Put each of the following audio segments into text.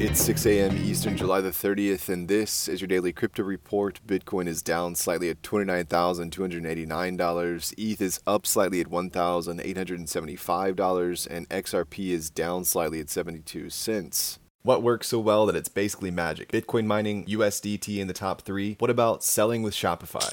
It's 6 a.m. Eastern, July the 30th, and this is your daily crypto report. Bitcoin is down slightly at $29,289. ETH is up slightly at $1,875, and XRP is down slightly at 72 cents. What works so well that it's basically magic? Bitcoin mining, USDT in the top three. What about selling with Shopify?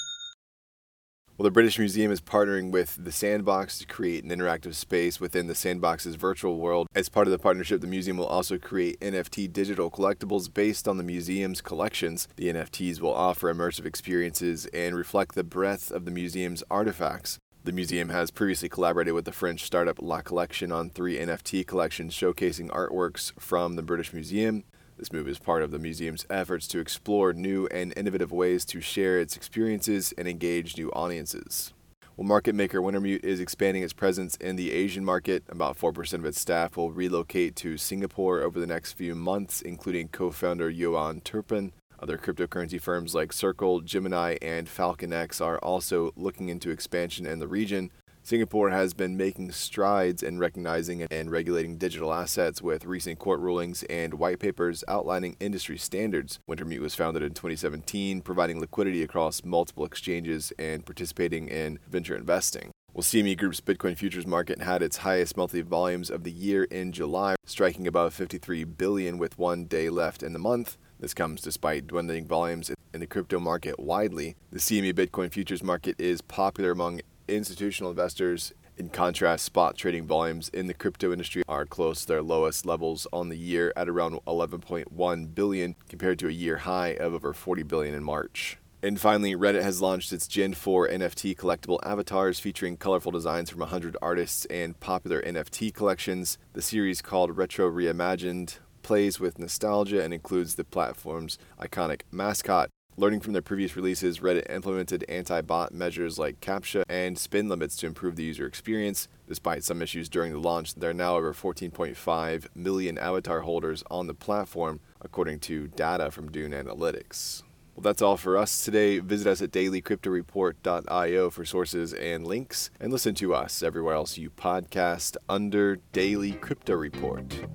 Well, the British Museum is partnering with the Sandbox to create an interactive space within the Sandbox's virtual world. As part of the partnership, the museum will also create NFT digital collectibles based on the museum's collections. The NFTs will offer immersive experiences and reflect the breadth of the museum's artifacts. The museum has previously collaborated with the French startup La Collection on three NFT collections showcasing artworks from the British Museum. This move is part of the museum's efforts to explore new and innovative ways to share its experiences and engage new audiences. Well, market maker Wintermute is expanding its presence in the Asian market. About 4% of its staff will relocate to Singapore over the next few months, including co founder Yoann Turpin. Other cryptocurrency firms like Circle, Gemini, and FalconX are also looking into expansion in the region. Singapore has been making strides in recognizing and regulating digital assets with recent court rulings and white papers outlining industry standards. Wintermute was founded in 2017, providing liquidity across multiple exchanges and participating in venture investing. Well, CME Group's Bitcoin futures market had its highest monthly volumes of the year in July, striking above 53 billion with one day left in the month. This comes despite dwindling volumes in the crypto market widely. The CME Bitcoin futures market is popular among institutional investors. In contrast, spot trading volumes in the crypto industry are close to their lowest levels on the year at around 11.1 billion compared to a year high of over 40 billion in March. And finally, Reddit has launched its Gen 4 NFT collectible avatars featuring colorful designs from 100 artists and popular NFT collections. The series, called Retro Reimagined, plays with nostalgia and includes the platform's iconic mascot, Learning from their previous releases, Reddit implemented anti bot measures like CAPTCHA and spin limits to improve the user experience. Despite some issues during the launch, there are now over 14.5 million avatar holders on the platform, according to data from Dune Analytics. Well, that's all for us today. Visit us at dailycryptoreport.io for sources and links, and listen to us everywhere else you podcast under Daily Crypto Report.